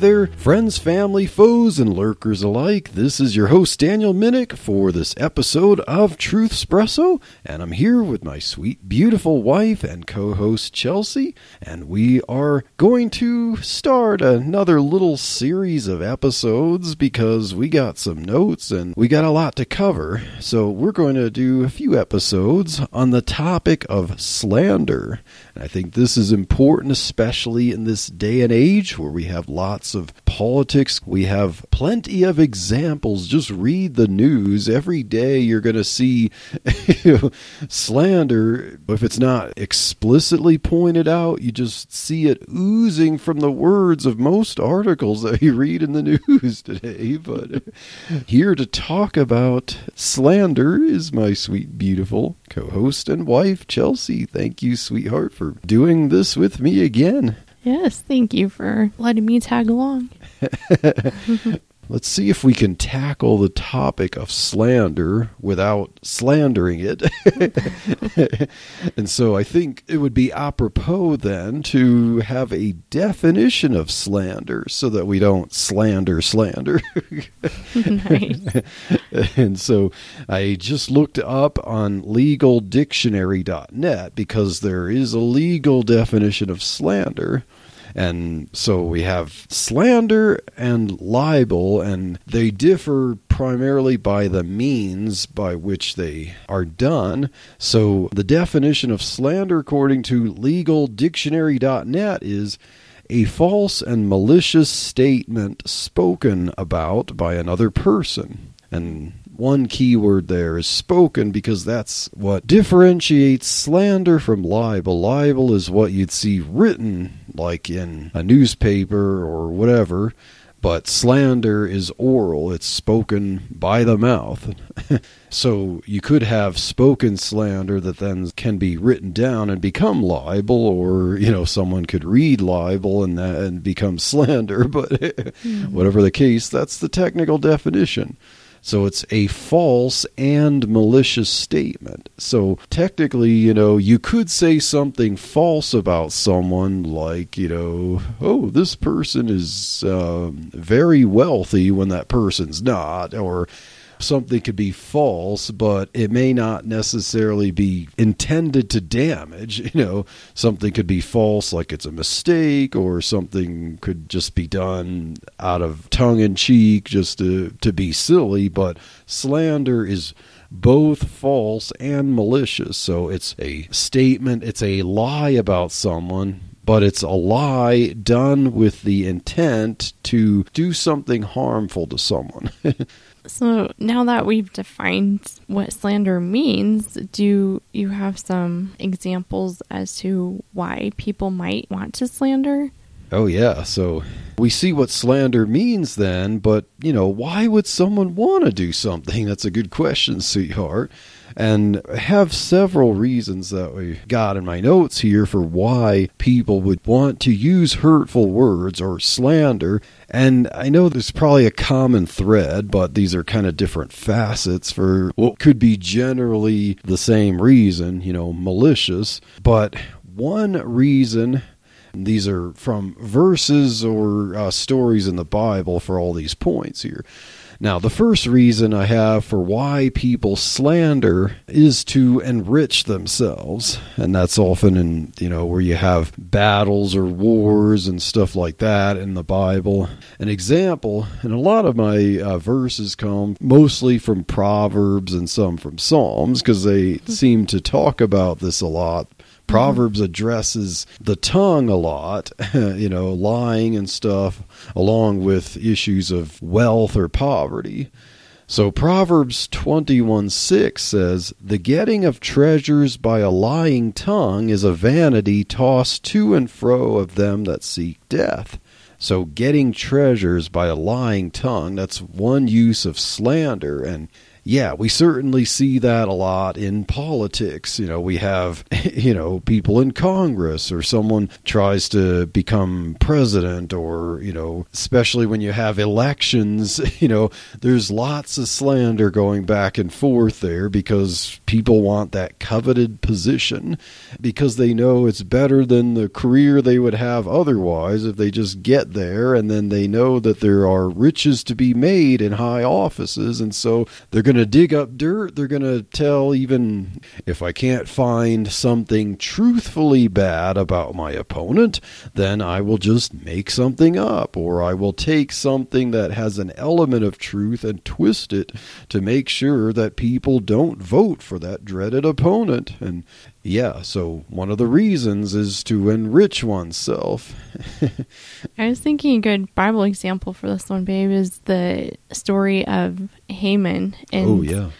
There, friends, family, foes, and lurkers alike. This is your host, Daniel Minnick, for this episode of Truth Espresso, and I'm here with my sweet, beautiful wife and co host, Chelsea, and we are going to start another little series of episodes because we got some notes and we got a lot to cover. So, we're going to do a few episodes on the topic of slander. And I think this is important, especially in this day and age where we have lots of politics. We have plenty of examples. Just read the news. Every day you're going to see slander. If it's not explicitly pointed out, you just see it oozing from the words of most articles that you read in the news today. But here to talk about slander is my sweet, beautiful co host and wife, Chelsea. Thank you, sweetheart, for doing this with me again. Yes, thank you for letting me tag along. Let's see if we can tackle the topic of slander without slandering it. and so I think it would be apropos then to have a definition of slander so that we don't slander slander. and so I just looked up on legaldictionary.net because there is a legal definition of slander. And so we have slander and libel, and they differ primarily by the means by which they are done. So the definition of slander, according to legaldictionary.net, is a false and malicious statement spoken about by another person. And one keyword there is spoken because that's what differentiates slander from libel. Libel is what you'd see written, like in a newspaper or whatever, but slander is oral, it's spoken by the mouth. so you could have spoken slander that then can be written down and become libel, or, you know, someone could read libel and, that, and become slander, but mm-hmm. whatever the case, that's the technical definition. So it's a false and malicious statement. So technically, you know, you could say something false about someone, like, you know, oh, this person is um, very wealthy when that person's not, or something could be false, but it may not necessarily be intended to damage. You know, something could be false, like it's a mistake, or something could just be done out of tongue in cheek, just to to be silly. But slander is both false and malicious. So it's a statement, it's a lie about someone, but it's a lie done with the intent to do something harmful to someone. So now that we've defined what slander means, do you have some examples as to why people might want to slander? Oh, yeah. So we see what slander means then, but, you know, why would someone want to do something? That's a good question, sweetheart. And have several reasons that we got in my notes here for why people would want to use hurtful words or slander. And I know there's probably a common thread, but these are kind of different facets for what could be generally the same reason, you know, malicious. But one reason these are from verses or uh, stories in the Bible for all these points here. Now, the first reason I have for why people slander is to enrich themselves. And that's often in, you know, where you have battles or wars and stuff like that in the Bible. An example, and a lot of my uh, verses come mostly from Proverbs and some from Psalms because they seem to talk about this a lot. Mm-hmm. Proverbs addresses the tongue a lot, you know, lying and stuff, along with issues of wealth or poverty. So Proverbs 21 6 says, The getting of treasures by a lying tongue is a vanity tossed to and fro of them that seek death. So getting treasures by a lying tongue, that's one use of slander. And yeah, we certainly see that a lot in politics. You know, we have, you know, people in Congress or someone tries to become president or, you know, especially when you have elections, you know, there's lots of slander going back and forth there because people want that coveted position because they know it's better than the career they would have otherwise if they just get there and then they know that there are riches to be made in high offices and so they're going to dig up dirt. They're going to tell, even if I can't find something truthfully bad about my opponent, then I will just make something up, or I will take something that has an element of truth and twist it to make sure that people don't vote for that dreaded opponent. And yeah, so one of the reasons is to enrich oneself. I was thinking a good Bible example for this one, babe, is the story of Haman and oh, yeah.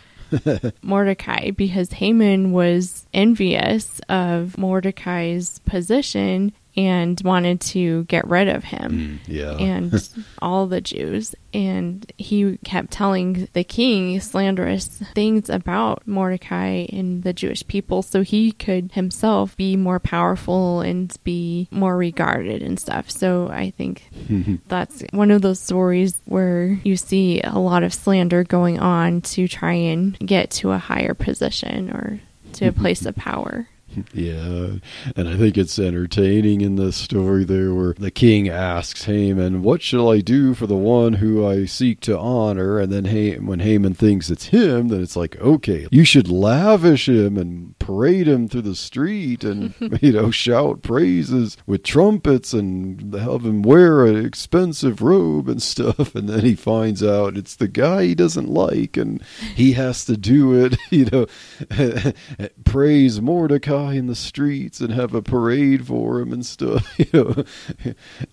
Mordecai, because Haman was envious of Mordecai's position and wanted to get rid of him Mm, yeah. and all the Jews. And he kept telling the king slanderous things about Mordecai and the Jewish people so he could himself be more powerful and be more regarded and stuff. So I think that's one of those stories where you see a lot of slander going on to try and get to a higher position or to a place of power. Yeah, and I think it's entertaining in the story there where the king asks Haman, What shall I do for the one who I seek to honor? And then ha- when Haman thinks it's him, then it's like, Okay, you should lavish him and parade him through the street and, you know, shout praises with trumpets and have him wear an expensive robe and stuff. And then he finds out it's the guy he doesn't like and he has to do it, you know, praise Mordecai in the streets and have a parade for him and stuff. You know,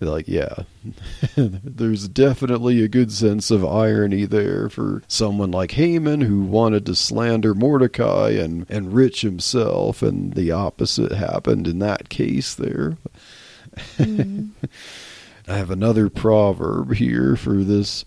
like yeah, there's definitely a good sense of irony there for someone like Haman who wanted to slander Mordecai and enrich himself, and the opposite happened in that case there. Mm. I have another proverb here for this.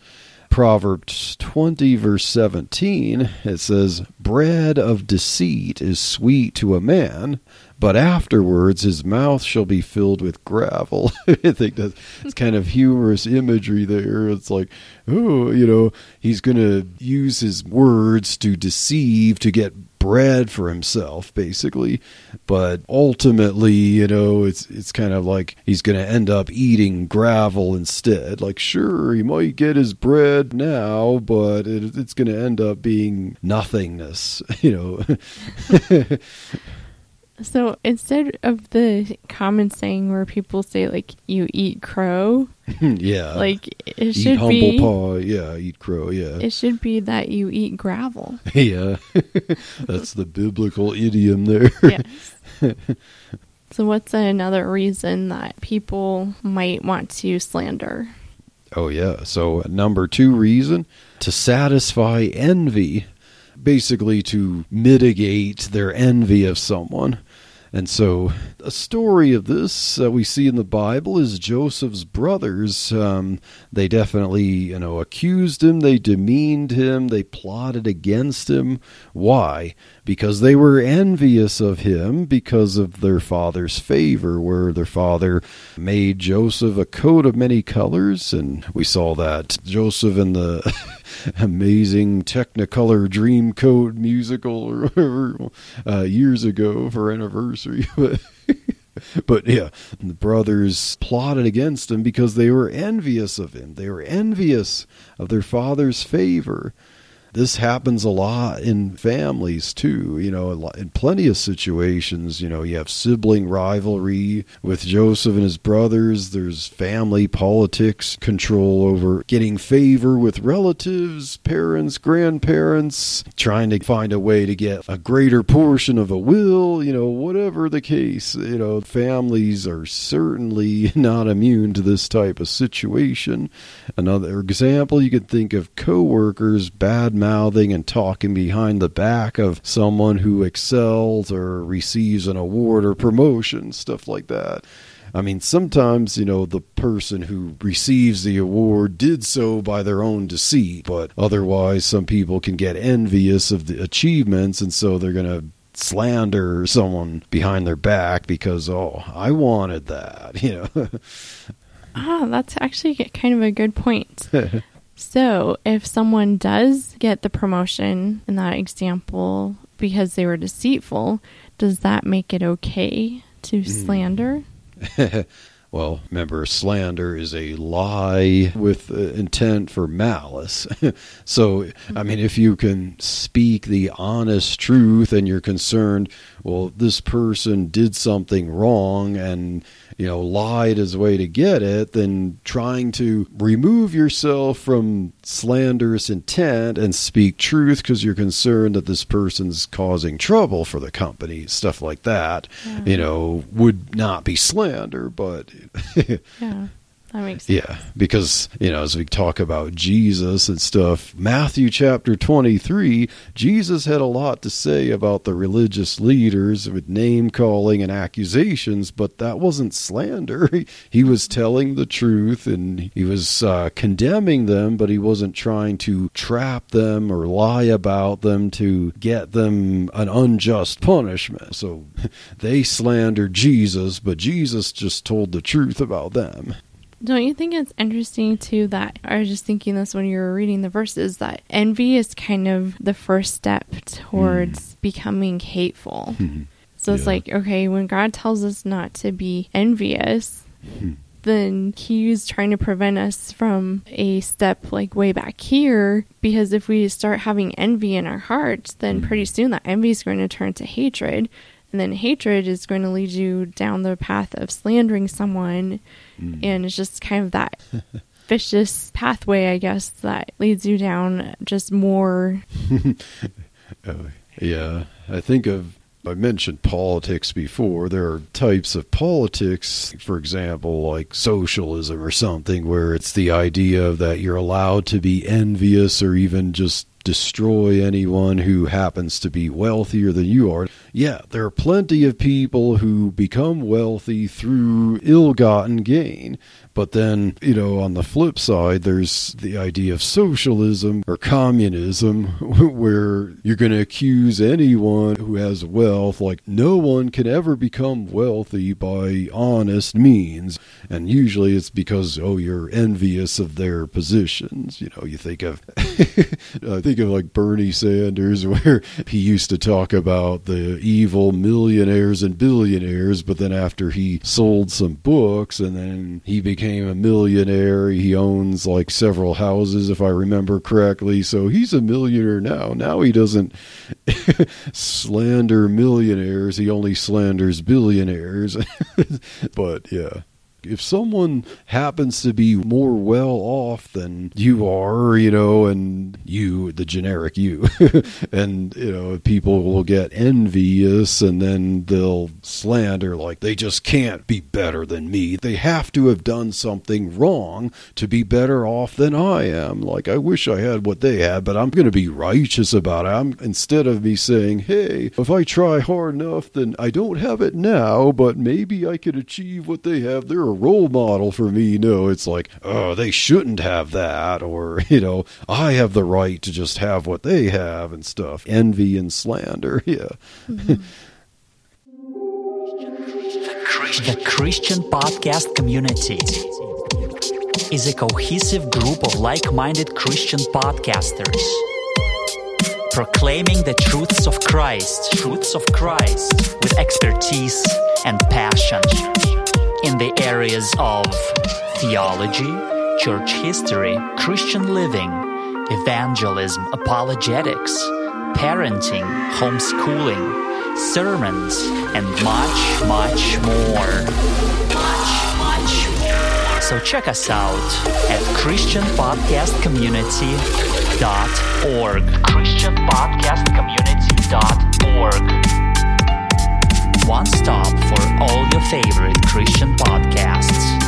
Proverbs 20, verse 17, it says, Bread of deceit is sweet to a man, but afterwards his mouth shall be filled with gravel. I think that's it's kind of humorous imagery there. It's like, oh, you know, he's going to use his words to deceive, to get bread for himself basically. But ultimately you know it's it's kind of like he's going to end up eating gravel instead. Like sure he might get his bread now but it, it's going to end up being nothingness you know So instead of the common saying where people say like you eat crow, yeah like it eat should humble be paw yeah eat crow yeah it should be that you eat gravel. yeah that's the biblical idiom there yes. so what's another reason that people might want to slander? Oh, yeah. So, number two reason to satisfy envy, basically to mitigate their envy of someone. And so, a story of this uh, we see in the Bible is Joseph's brothers. Um, they definitely, you know, accused him, they demeaned him, they plotted against him. Why? Because they were envious of him because of their father's favor, where their father made Joseph a coat of many colors. And we saw that Joseph in the amazing Technicolor Dreamcoat musical or whatever uh, years ago for anniversary. But yeah, the brothers plotted against him because they were envious of him. They were envious of their father's favor. This happens a lot in families too. You know, in plenty of situations. You know, you have sibling rivalry with Joseph and his brothers. There's family politics, control over getting favor with relatives, parents, grandparents, trying to find a way to get a greater portion of a will. You know, whatever the case. You know, families are certainly not immune to this type of situation. Another example, you could think of coworkers bad mouthing and talking behind the back of someone who excels or receives an award or promotion, stuff like that. I mean, sometimes, you know, the person who receives the award did so by their own deceit, but otherwise, some people can get envious of the achievements, and so they're going to slander someone behind their back because, oh, I wanted that, you know. Ah, that's actually kind of a good point. so, if someone does get the promotion in that example because they were deceitful, does that make it okay to slander? well, remember, slander is a lie with uh, intent for malice. so, I mean, if you can speak the honest truth and you're concerned, well, this person did something wrong and you know, lied as a way to get it, then trying to remove yourself from slanderous intent and speak truth because you're concerned that this person's causing trouble for the company, stuff like that, yeah. you know, would not be slander, but. yeah. That makes sense. Yeah, because, you know, as we talk about Jesus and stuff, Matthew chapter 23, Jesus had a lot to say about the religious leaders with name calling and accusations, but that wasn't slander. He was telling the truth and he was uh, condemning them, but he wasn't trying to trap them or lie about them to get them an unjust punishment. So they slandered Jesus, but Jesus just told the truth about them. Don't you think it's interesting too that I was just thinking this when you were reading the verses that envy is kind of the first step towards mm. becoming hateful. Mm. So yeah. it's like, okay, when God tells us not to be envious, mm. then He's trying to prevent us from a step like way back here. Because if we start having envy in our hearts, then pretty soon that envy is going to turn to hatred. And then hatred is going to lead you down the path of slandering someone Mm. And it's just kind of that vicious pathway, I guess, that leads you down just more. oh, yeah. I think of I mentioned politics before. There are types of politics, for example, like socialism or something, where it's the idea that you're allowed to be envious or even just destroy anyone who happens to be wealthier than you are. Yeah, there are plenty of people who become wealthy through ill gotten gain. But then, you know, on the flip side, there's the idea of socialism or communism where you're going to accuse anyone who has wealth. Like, no one can ever become wealthy by honest means. And usually it's because, oh, you're envious of their positions. You know, you think of, I think of like Bernie Sanders, where he used to talk about the evil millionaires and billionaires, but then after he sold some books and then he became a millionaire. He owns like several houses, if I remember correctly. So he's a millionaire now. Now he doesn't slander millionaires, he only slanders billionaires. but yeah if someone happens to be more well off than you are, you know, and you, the generic you, and, you know, people will get envious and then they'll slander like they just can't be better than me. They have to have done something wrong to be better off than I am. Like, I wish I had what they had, but I'm going to be righteous about it. I'm, instead of me saying, hey, if I try hard enough, then I don't have it now, but maybe I could achieve what they have. They're role model for me. No, it's like, oh, they shouldn't have that, or, you know, I have the right to just have what they have and stuff. Envy and slander. Yeah. Mm-hmm. the Christian podcast community is a cohesive group of like minded Christian podcasters proclaiming the truths of Christ, truths of Christ with expertise and passion in the areas of theology, church history, Christian living, evangelism, apologetics, parenting, homeschooling, sermons, and much, much more. Much, much more. So check us out at ChristianPodcastCommunity.org. ChristianPodcastCommunity.org one stop for all your favorite Christian podcasts.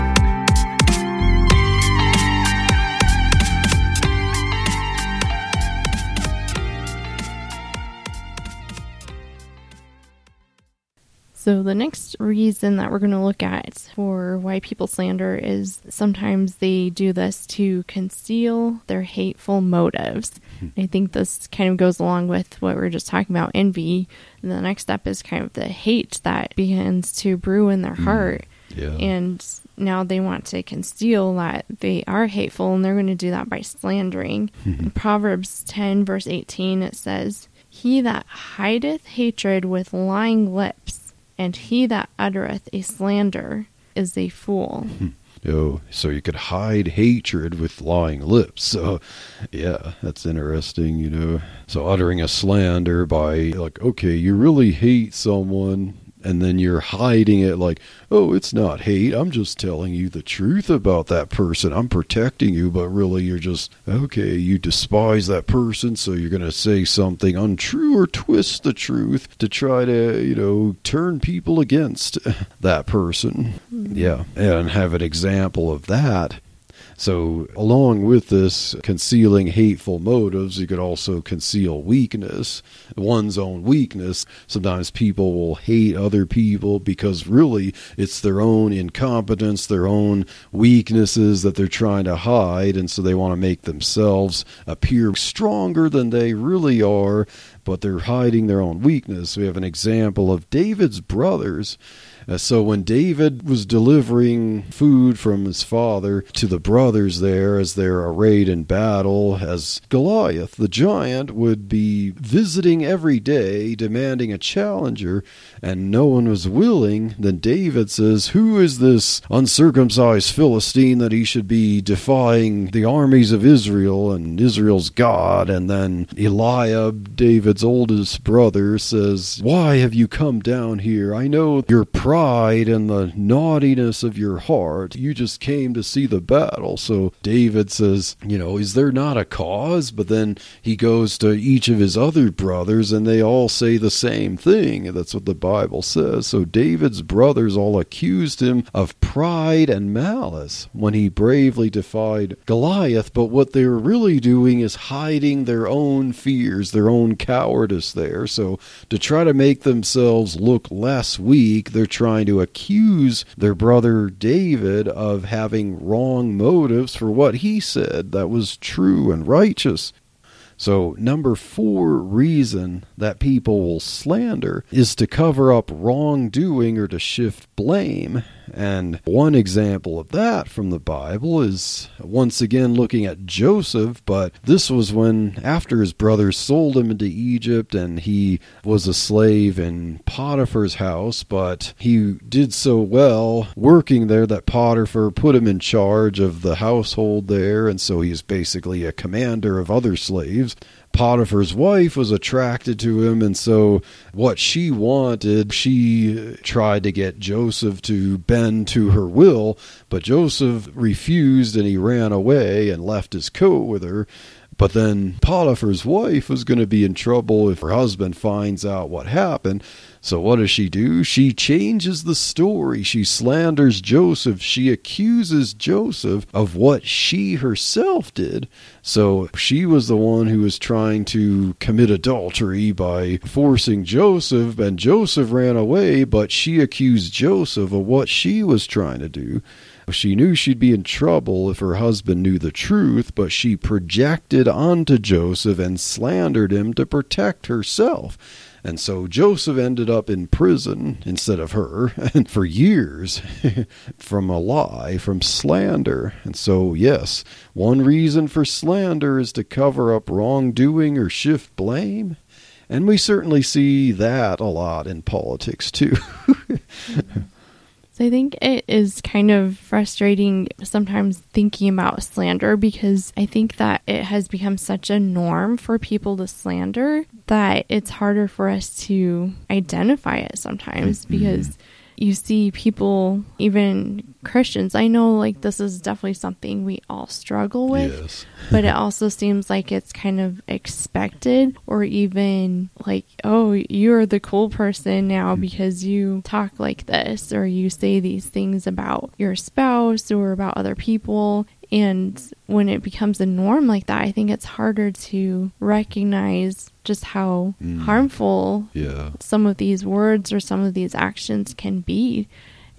So, the next reason that we're going to look at for why people slander is sometimes they do this to conceal their hateful motives. I think this kind of goes along with what we're just talking about envy. And the next step is kind of the hate that begins to brew in their mm. heart. Yeah. And now they want to conceal that they are hateful, and they're going to do that by slandering. Mm-hmm. In Proverbs 10, verse 18, it says, He that hideth hatred with lying lips, and he that uttereth a slander, is a fool. Hmm. Oh, so you could hide hatred with lying lips. So, oh, yeah, that's interesting, you know. So, uttering a slander by, like, okay, you really hate someone, and then you're hiding it like, oh, it's not hate. I'm just telling you the truth about that person. I'm protecting you, but really you're just, okay, you despise that person, so you're going to say something untrue or twist the truth to try to, you know, turn people against that person. Hmm. Yeah. And have an example of that. So, along with this concealing hateful motives, you could also conceal weakness, one's own weakness. Sometimes people will hate other people because really it's their own incompetence, their own weaknesses that they're trying to hide, and so they want to make themselves appear stronger than they really are, but they're hiding their own weakness. We have an example of David's brothers. Uh, so when David was delivering food from his father to the brothers there as they're arrayed in battle, as Goliath, the giant, would be visiting every day, demanding a challenger, and no one was willing, then David says, Who is this uncircumcised Philistine that he should be defying the armies of Israel and Israel's God? And then Eliab, David's oldest brother, says, Why have you come down here? I know your pride and the naughtiness of your heart. You just came to see the battle. So David says, You know, is there not a cause? But then he goes to each of his other brothers and they all say the same thing. That's what the Bible says. So David's brothers all accused him of pride and malice when he bravely defied Goliath. But what they're really doing is hiding their own fears, their own cowardice there. So to try to make themselves look less weak, they're trying to accuse their brother David of having wrong motives for what he said that was true and righteous. So, number four reason that people will slander is to cover up wrongdoing or to shift blame. And one example of that from the Bible is once again looking at Joseph, but this was when, after his brothers sold him into Egypt and he was a slave in Potiphar's house, but he did so well working there that Potiphar put him in charge of the household there, and so he's basically a commander of other slaves. Potiphar's wife was attracted to him, and so what she wanted, she tried to get Joseph to bend to her will, but Joseph refused and he ran away and left his coat with her. But then Potiphar's wife is going to be in trouble if her husband finds out what happened. So what does she do? She changes the story. She slanders Joseph. She accuses Joseph of what she herself did. So she was the one who was trying to commit adultery by forcing Joseph, and Joseph ran away, but she accused Joseph of what she was trying to do. She knew she'd be in trouble if her husband knew the truth, but she projected onto Joseph and slandered him to protect herself. And so Joseph ended up in prison instead of her and for years from a lie, from slander. And so, yes, one reason for slander is to cover up wrongdoing or shift blame. And we certainly see that a lot in politics, too. So I think it is kind of frustrating sometimes thinking about slander because I think that it has become such a norm for people to slander that it's harder for us to identify it sometimes mm-hmm. because you see people, even Christians. I know like this is definitely something we all struggle with, yes. but it also seems like it's kind of expected or even like, oh, you're the cool person now mm. because you talk like this or you say these things about your spouse or about other people. And when it becomes a norm like that, I think it's harder to recognize just how Mm. harmful Yeah. some of these words or some of these actions can be.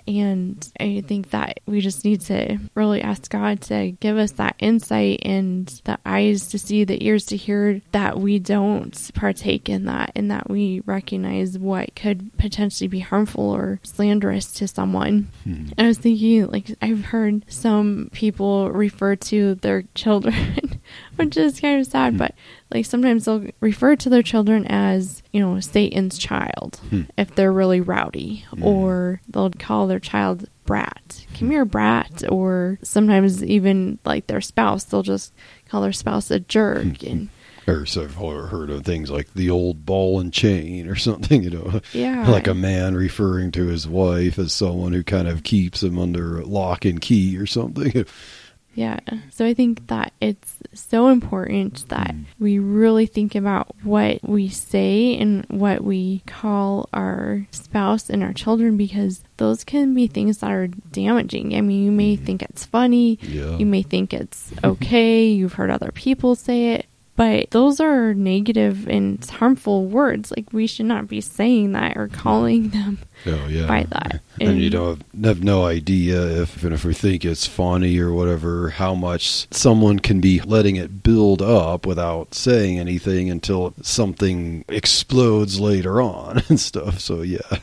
And I think that we just need to really ask God to give us that insight and the eyes to see, the ears to hear that we don't partake in that and that we recognize what could potentially be harmful or slanderous to someone. Hmm. I was thinking, like, I've heard some people refer to their children, which is kind of sad, hmm. but like sometimes they'll refer to their children as, you know, Satan's child hmm. if they're really rowdy, hmm. or they'll call their child brat, come here, brat, or sometimes even like their spouse, they'll just call their spouse a jerk. Hmm. And Or so I've heard of things like the old ball and chain or something, you know. Yeah. Like a man referring to his wife as someone who kind of keeps him under lock and key or something. Yeah. So I think that it's so important that mm. we really think about what we say and what we call our spouse and our children because those can be things that are damaging. I mean, you may mm. think it's funny, Yeah. you may think it's okay, you've heard other people say it. But those are negative and harmful words. Like, we should not be saying that or mm. calling them Oh yeah. by that. And you don't have no idea if if we think it's funny or whatever, how much someone can be letting it build up without saying anything until something explodes later on and stuff. So yeah.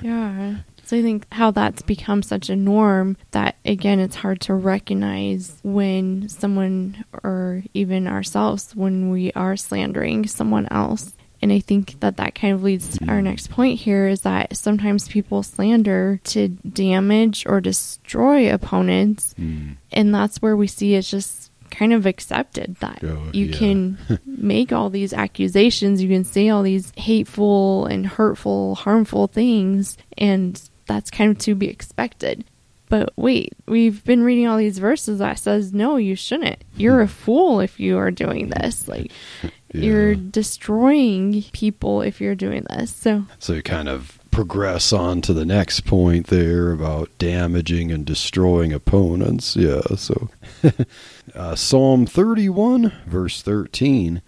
Yeah. So I think how that's become such a norm that again it's hard to recognize when someone or even ourselves when we are slandering someone else. And I think that that kind of leads to our mm. next point here is that sometimes people slander to damage or destroy opponents. Mm. And that's where we see it's just kind of accepted that Oh, you yeah. can make all these accusations, you can say all these hateful and hurtful, harmful things, and that's kind of to be expected. But wait, we've been reading all these verses that says no, you shouldn't. You're a fool if you are doing this. Like you're destroying people if you're doing this. So So you kind of progress on to the next point there about damaging and destroying opponents. Yeah, so uh, Psalm 31, verse 13.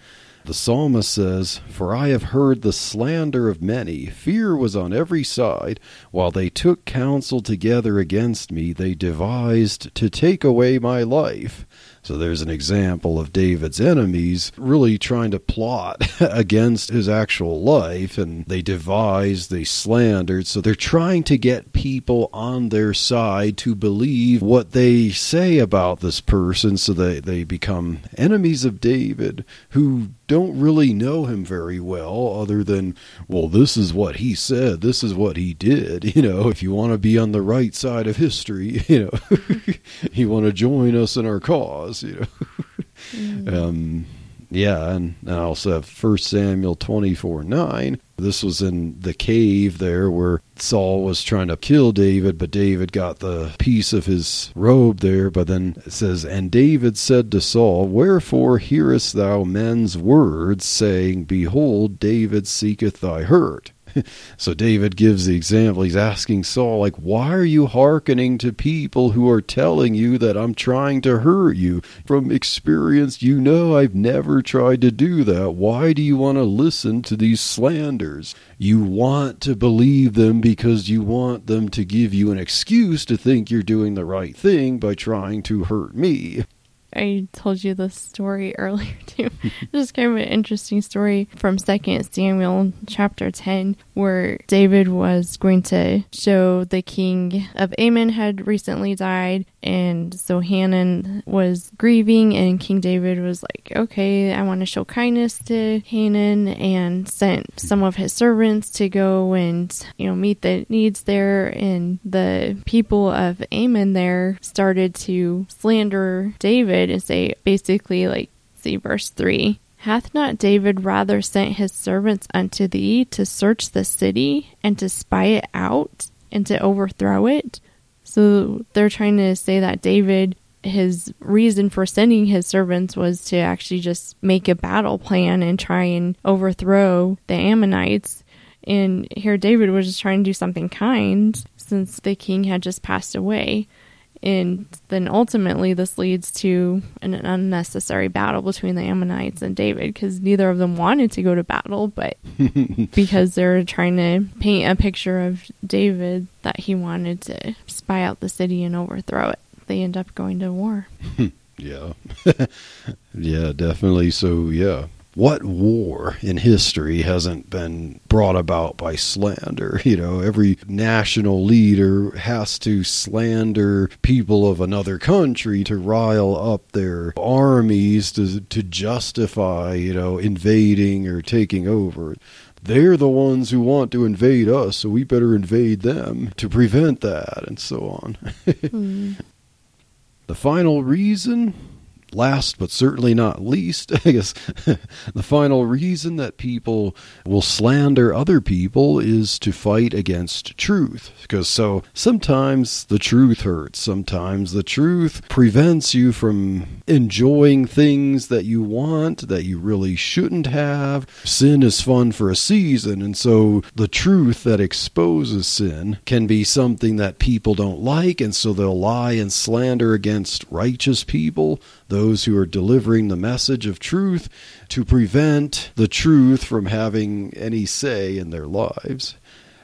The psalmist says, For I have heard the slander of many. Fear was on every side. While they took counsel together against me, they devised to take away my life. So there's an example of David's enemies really trying to plot against his actual life, and they devised, they slandered. So they're trying to get people on their side to believe what they say about this person, so that they become enemies of David who don't really know him very well, other than, well, this is what he said, this is what he did. You know, if you want to be on the right side of history, you know, you want to join us in our cause, you know. um, yeah, and I also have First Samuel twenty four nine. This was in the cave there where Saul was trying to kill David, but David got the piece of his robe there. But then it says, And David said to Saul, Wherefore hearest thou men's words, saying, Behold, David seeketh thy hurt? So David gives the example. He's asking Saul, like, why are you hearkening to people who are telling you that I'm trying to hurt you? From experience, you know I've never tried to do that. Why do you want to listen to these slanders? You want to believe them because you want them to give you an excuse to think you're doing the right thing by trying to hurt me. I told you this story earlier too. is kind of an interesting story from Second Samuel chapter ten, where David was going to show the king of Ammon had recently died, and so Hanan was grieving, and King David was like, "Okay, I want to show kindness to Hanan," and sent hmm. some of his servants to go and you know meet the needs there, and the people of Ammon there started to slander David and say basically like see verse 3 hath not david rather sent his servants unto thee to search the city and to spy it out and to overthrow it so they're trying to say that david his reason for sending his servants was to actually just make a battle plan and try and overthrow the ammonites. And here david was just trying to do something kind since the king had just passed away And then ultimately, this leads to an unnecessary battle between the Ammonites and David because neither of them wanted to go to battle, but because they're trying to paint a picture of David that he wanted to spy out the city and overthrow it, they end up going to war. Yeah. yeah, definitely. So, yeah. What war in history hasn't been brought about by slander? You know, every national leader has to slander people of another country to rile up their armies to to justify, you know, invading or taking over. They're the ones who want to invade us, so we better invade them to prevent that and so on. Hmm. The final reason, last but certainly not least, I guess the final reason that people will slander other people is to fight against truth. Because so sometimes the truth hurts, sometimes the truth prevents you from enjoying things that you want that you really shouldn't have. Sin is fun for a season, and so the truth that exposes sin can be something that people don't like, and so they'll lie and slander against righteous people, those who are delivering the message of truth, to prevent the truth from having any say in their lives.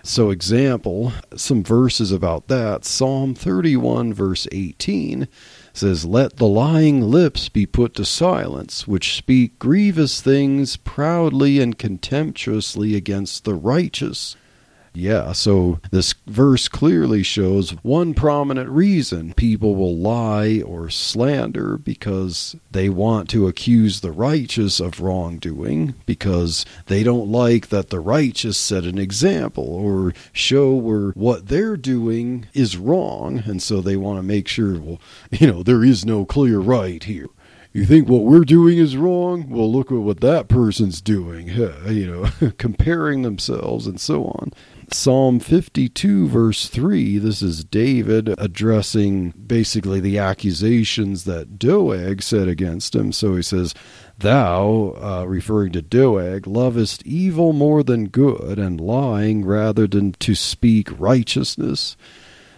So, example, some verses about that. Psalm 31, verse 18 says, Let the lying lips be put to silence, which speak grievous things proudly and contemptuously against the righteous. Yeah, so this verse clearly shows one prominent reason people will lie or slander because they want to accuse the righteous of wrongdoing, because they don't like that the righteous set an example or show where what they're doing is wrong, and so they want to make sure, well, you know, there is no clear right here you think what we're doing is wrong? Well, look at what that person's doing. You know, comparing themselves and so on. Psalm 52, verse 3, this is David addressing basically the accusations that Doeg said against him. So he says, Thou, uh, referring to Doeg, lovest evil more than good, and lying rather than to speak righteousness.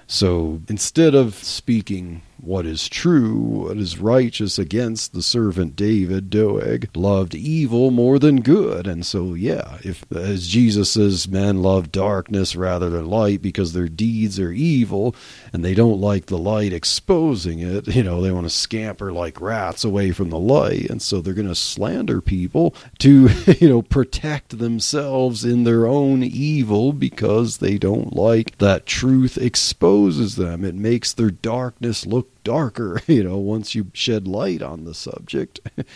So instead of speaking what is true, what is righteous against the servant David, Doeg, loved evil more than good. And so, yeah, if, as Jesus says, men love darkness rather than light because their deeds are evil and they don't like the light exposing it, you know, they want to scamper like rats away from the light. And so they're going to slander people to, you know, protect themselves in their own evil because they don't like that truth exposes them. It makes their darkness look darker, you know, once you shed light on the subject.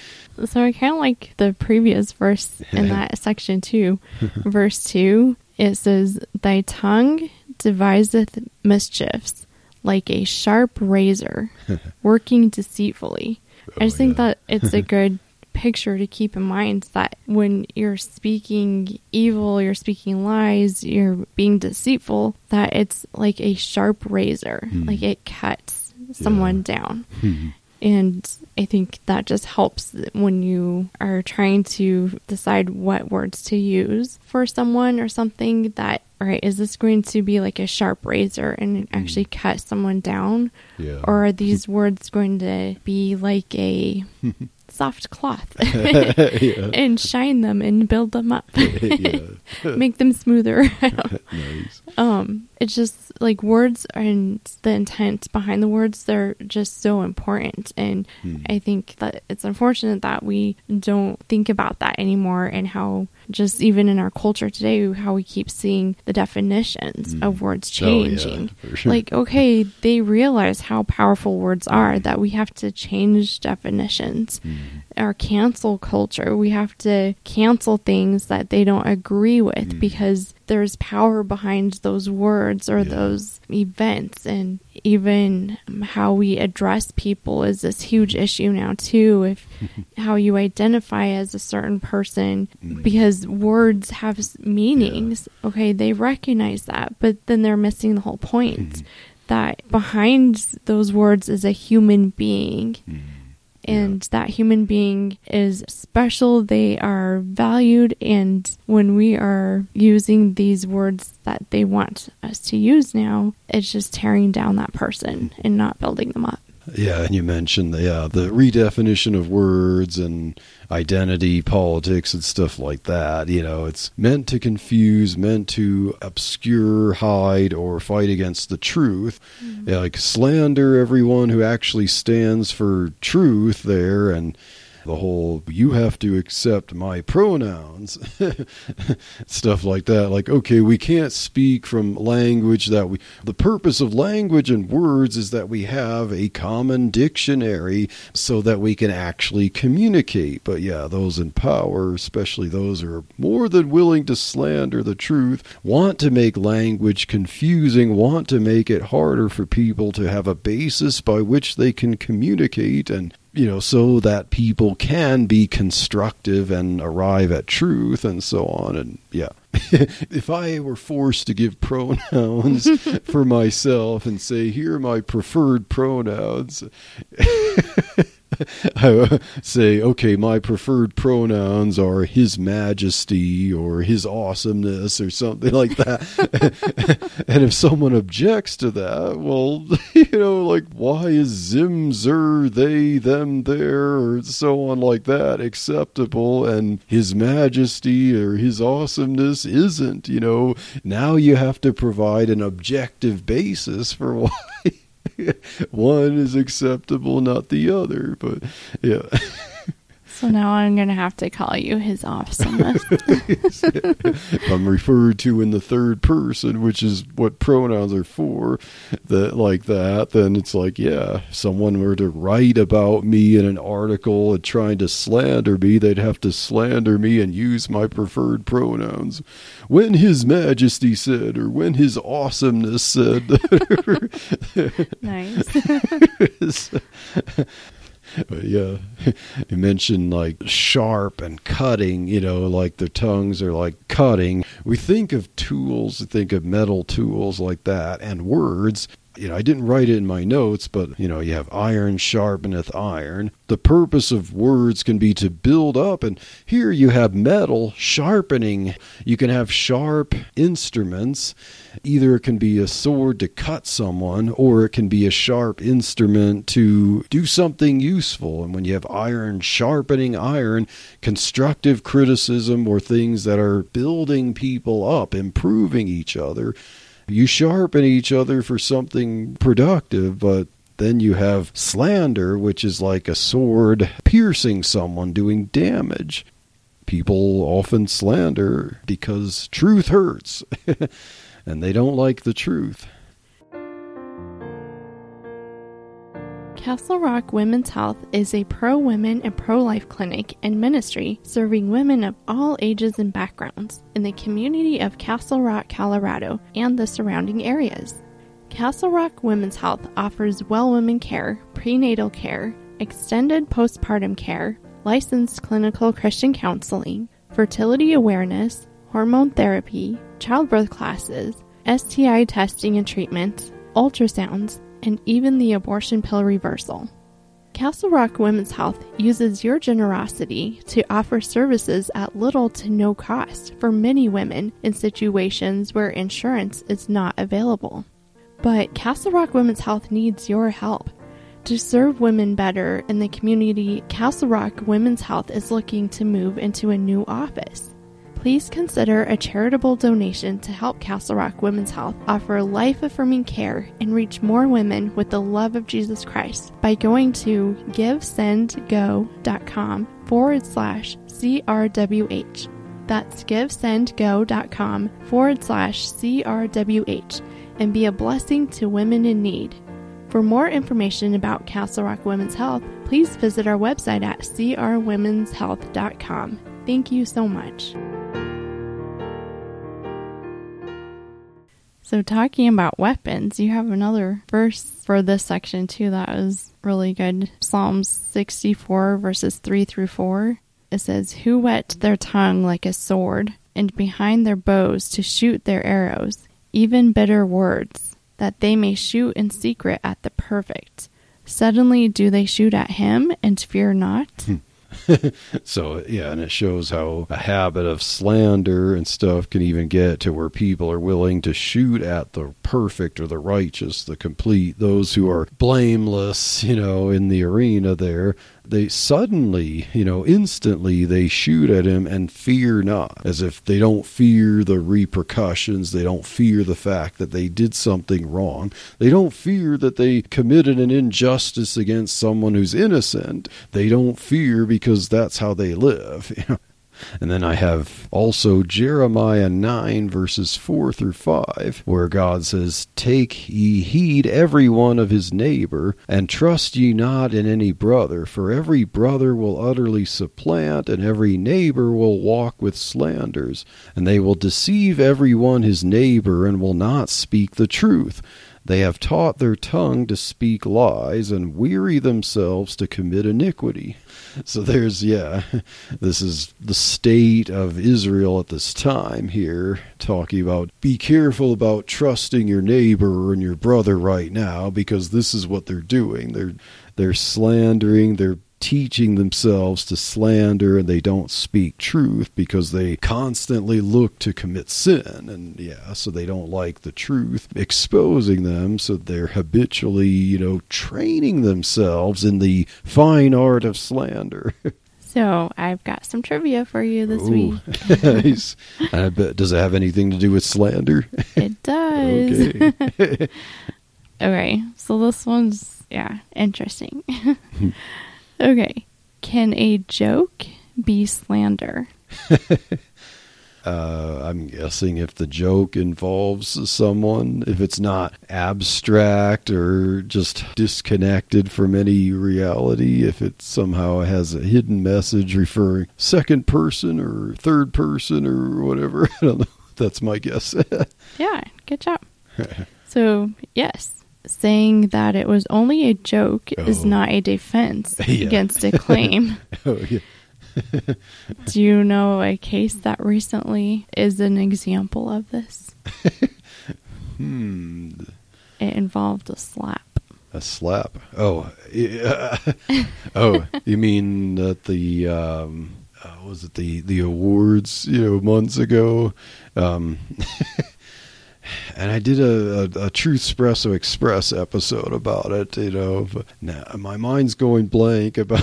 So I kind of like the previous verse in that section too. verse 2, it says, Thy tongue deviseth mischiefs like a sharp razor, working deceitfully. I just oh, think yeah. that it's a good picture to keep in mind that when you're speaking evil, you're speaking lies, you're being deceitful, that it's like a sharp razor, hmm. like it cuts someone down. Hmm. And I think that just helps when you are trying to decide what words to use for someone or something that, all right, is this going to be like a sharp razor and actually cut someone down? Yeah. Or are these words going to be like a soft cloth yeah. and shine them and build them up? yeah. Make them smoother. I don't know nice. um it's just like words and the intent behind the words they're just so important. And hmm. i think that it's unfortunate that we don't think about that anymore and how just even in our culture today how we keep seeing the definitions hmm. of words Oh, yeah, changing. sure. like okay they realize how powerful words are that we have to change definitions hmm. Our cancel culture. We have to cancel things that they don't agree with mm. because there's power behind those words or those events. And even how we address people is this huge mm. issue now too if how you identify as a certain person mm. because words have meanings. Okay they recognize that but then they're missing the whole point mm-hmm. that behind those words is a human being and that human being is special. They are valued, and when we are using these words that they want us to use now, it's just tearing down that person and not building them up. Yeah, and you mentioned the yeah, the redefinition of words and identity politics and stuff like that. You know, it's meant to confuse, meant to obscure, hide, or fight against the truth. Yeah, like slander everyone who actually stands for truth there and the whole you have to accept my pronouns stuff like that. Like okay we can't speak from language that we the purpose of language and words is that we have a common dictionary so that we can actually communicate. But yeah those in power especially those who are more than willing to slander the truth want to make language confusing want to make it harder for people to have a basis by which they can communicate and you know, so that people can be constructive and arrive at truth and so on. And yeah, if I were forced to give pronouns for myself and say, here are my preferred pronouns. I uh, say, okay, my preferred pronouns are His Majesty or His Awesomeness or something like that. and if someone objects to that, well, you know, like, why is Zim, Zer, they, them, there, or so on like that acceptable and His Majesty or His Awesomeness isn't? You know, now you have to provide an objective basis for why one is acceptable, not the other. But yeah. So now I'm going to have to call you his awesomeness. I'm referred to in the third person, which is what pronouns are for, that like that, then it's like, yeah, if someone were to write about me in an article and trying to slander me, they'd have to slander me and use my preferred pronouns. When His Majesty said, or when His awesomeness said. nice. But yeah, you mentioned like sharp and cutting, you know, like their tongues are like cutting. We think of tools, we think of metal tools like that, and words. You know, I didn't write it in my notes, but you know, you have iron sharpeneth iron. The purpose of words can be to build up, and here you have metal sharpening. You can have sharp instruments. Either it can be a sword to cut someone, or it can be a sharp instrument to do something useful. And when you have iron sharpening iron, constructive criticism or things that are building people up, improving each other, you sharpen each other for something productive, but then you have slander, which is like a sword piercing someone, doing damage. People often slander because truth hurts, and they don't like the truth. Castle Rock Women's Health is a pro women and pro life clinic and ministry serving women of all ages and backgrounds in the community of Castle Rock, Colorado, and the surrounding areas. Castle Rock Women's Health offers well women care, prenatal care, extended postpartum care, licensed clinical Christian counseling, fertility awareness, hormone therapy, childbirth classes, STI testing and treatment, ultrasounds, and even the abortion pill reversal. Castle Rock Women's Health uses your generosity to offer services at little to no cost for many women in situations where insurance is not available. But Castle Rock Women's Health needs your help. To serve women better in the community, Castle Rock Women's Health is looking to move into a new office please consider a charitable donation to help Castle Rock Women's Health offer life affirming care and reach more women with the love of Jesus Christ by going to givesendgo.com forward slash CRWH. That's givesendgo.com forward slash CRWH and be a blessing to women in need. For more information about Castle Rock Women's Health, please visit our website at crwomenshealth.com. Thank you so much. So, talking about weapons, you have another verse for this section too that was really good. Psalms 64, verses 3 through 4. It says, Who whet their tongue like a sword, and behind their bows to shoot their arrows, even bitter words, that they may shoot in secret at the perfect. Suddenly do they shoot at him and fear not? Hmm. So yeah, and it shows how a habit of slander and stuff can even get to where people are willing to shoot at the perfect or the righteous, the complete, those who are blameless, you know, in the arena there. They suddenly, you know, instantly they shoot at him and fear not, as if they don't fear the repercussions, they don't fear the fact that they did something wrong, they don't fear that they committed an injustice against someone who's innocent. They don't fear because that's how they live. And then I have also Jeremiah 9, verses 4 through 5, where God says, Take ye heed every one of his neighbor, and trust ye not in any brother, for every brother will utterly supplant, and every neighbor will walk with slanders, and they will deceive every one his neighbor, and will not speak the truth. They have taught their tongue to speak lies, and weary themselves to commit iniquity. So there's, yeah, this is the state of Israel at this time here, talking about be careful about trusting your neighbor and your brother right now, because this is what they're doing. They're they're slandering, they're teaching themselves to slander and they don't speak truth because they constantly look to commit sin and yeah so they don't like the truth exposing them so they're habitually you know training themselves in the fine art of slander So I've got some trivia for you this Ooh, week. nice. I bet, does it have anything to do with slander It does. okay Okay, so this one's yeah, interesting. Okay. Can a joke be slander? Uh, I'm guessing if the joke involves someone, if it's not abstract or just disconnected from any reality, if it somehow has a hidden message referring second person or third person or whatever, I don't know. That's my guess. Yeah, good job. so, yes, saying that it was only a joke is Oh. not a defense Yeah. against a claim. oh, yeah. Do you know a case that recently is an example of this? Hmm. It involved a slap. A slap. Oh, oh, you mean that the um, uh, was it the the awards? You know, months ago. Um, and I did a, a, a Truth Espresso Express episode about it. You know, now my mind's going blank about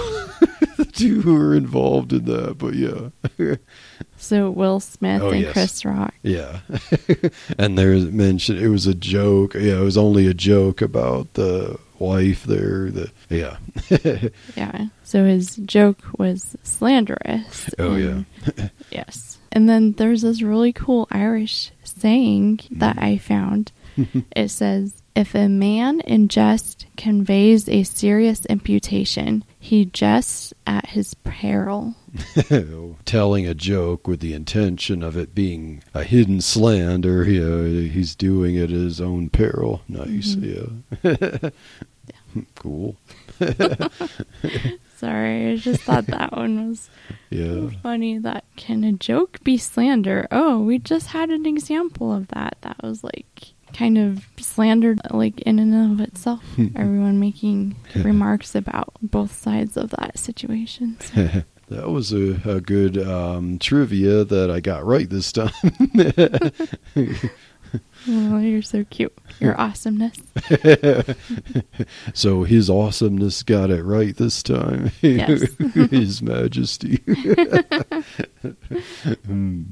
the two who were involved in that. But yeah. So, Will Smith Oh, and yes. Chris Rock. Yeah. and there's mentioned it was a joke. Yeah, it was only a joke about the wife there. The yeah. Yeah. So his joke was slanderous. oh and- yeah. Yes. And then there's this really cool Irish saying that mm-hmm. I found. it says, If a man in jest conveys a serious imputation, he jests at his peril. Telling a joke with the intention of it being a hidden slander. Yeah, uh, he's doing it at his own peril. Nice. Mm-hmm. Yeah. cool. Sorry, I just thought that one was Yeah. funny. That can a joke be slander? Oh, we just had an example of that. That was like kind of slandered, like in and of itself. Everyone making remarks about both sides of that situation. So, That was a, a good um, trivia that I got right this time. Oh, you're so cute. Your awesomeness. so his awesomeness got it right this time. Yes. his majesty. Hmm.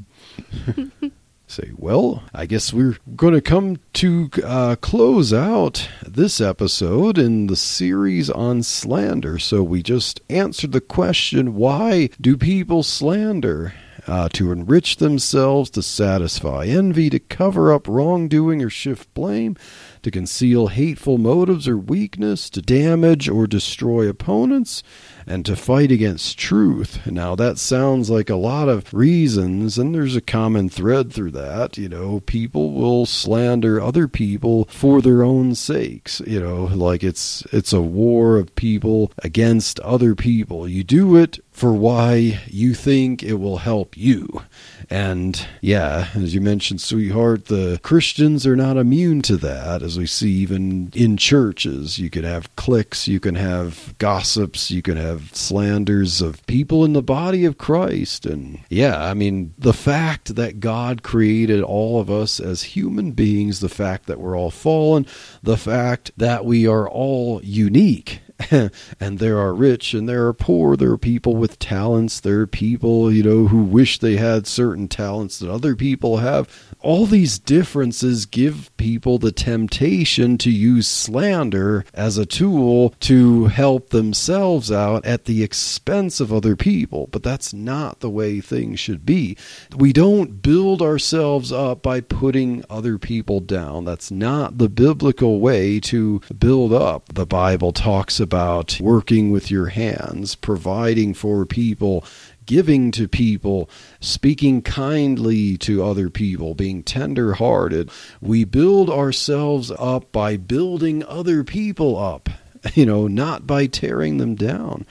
Say, well, I guess we're going to come to uh, close out this episode in the series on slander. So we just answered the question why do people slander? Uh, to enrich themselves, to satisfy envy, to cover up wrongdoing or shift blame, to conceal hateful motives or weakness, to damage or destroy opponents, and to fight against truth. Now, that sounds like a lot of reasons, and there's a common thread through that. You know, people will slander other people for their own sakes. You know, like it's it's a war of people against other people. You do it for why you think it will help you. And yeah, as you mentioned, sweetheart, the Christians are not immune to that, as we see even in churches. You can have cliques, you can have gossips, you can have slanders of people in the body of Christ. And yeah, I mean, the fact that God created all of us as human beings, the fact that we're all fallen, the fact that we are all unique and there are rich and there are poor. There are people with talents. There are people, you know, who wish they had certain talents that other people have. All these differences give people the temptation to use slander as a tool to help themselves out at the expense of other people. But that's not the way things should be. We don't build ourselves up by putting other people down. That's not the biblical way to build up. The Bible talks about working with your hands, providing for people, giving to people, speaking kindly to other people, being tender hearted. We build ourselves up by building other people up, you know, not by tearing them down.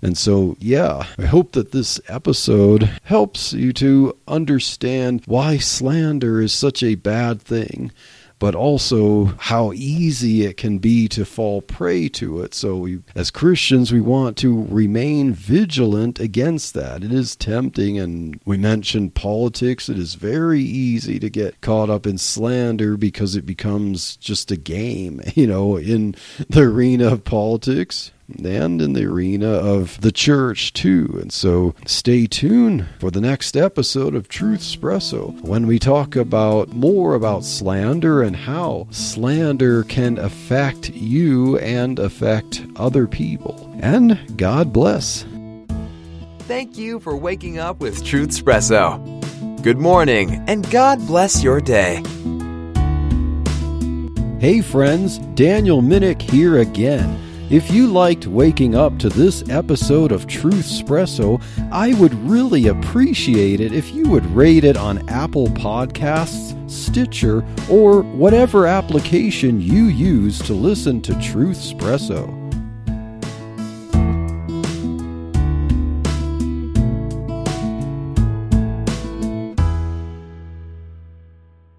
And so, yeah, I hope that this episode helps you to understand why slander is such a bad thing but also how easy it can be to fall prey to it. So, we, as Christians, we want to remain vigilant against that. It is tempting, and we mentioned politics. It is very easy to get caught up in slander because it becomes just a game, you know, in the arena of politics and in the arena of the church too. And so stay tuned for the next episode of Truth Espresso when we talk about more about slander and how slander can affect you and affect other people. And God bless. Thank you for waking up with Truth Espresso. Good morning, and God bless your day. Hey, friends, Daniel Minnick here again. If you liked waking up to this episode of Truth Espresso, I would really appreciate it if you would rate it on Apple Podcasts, Stitcher, or whatever application you use to listen to Truth Espresso.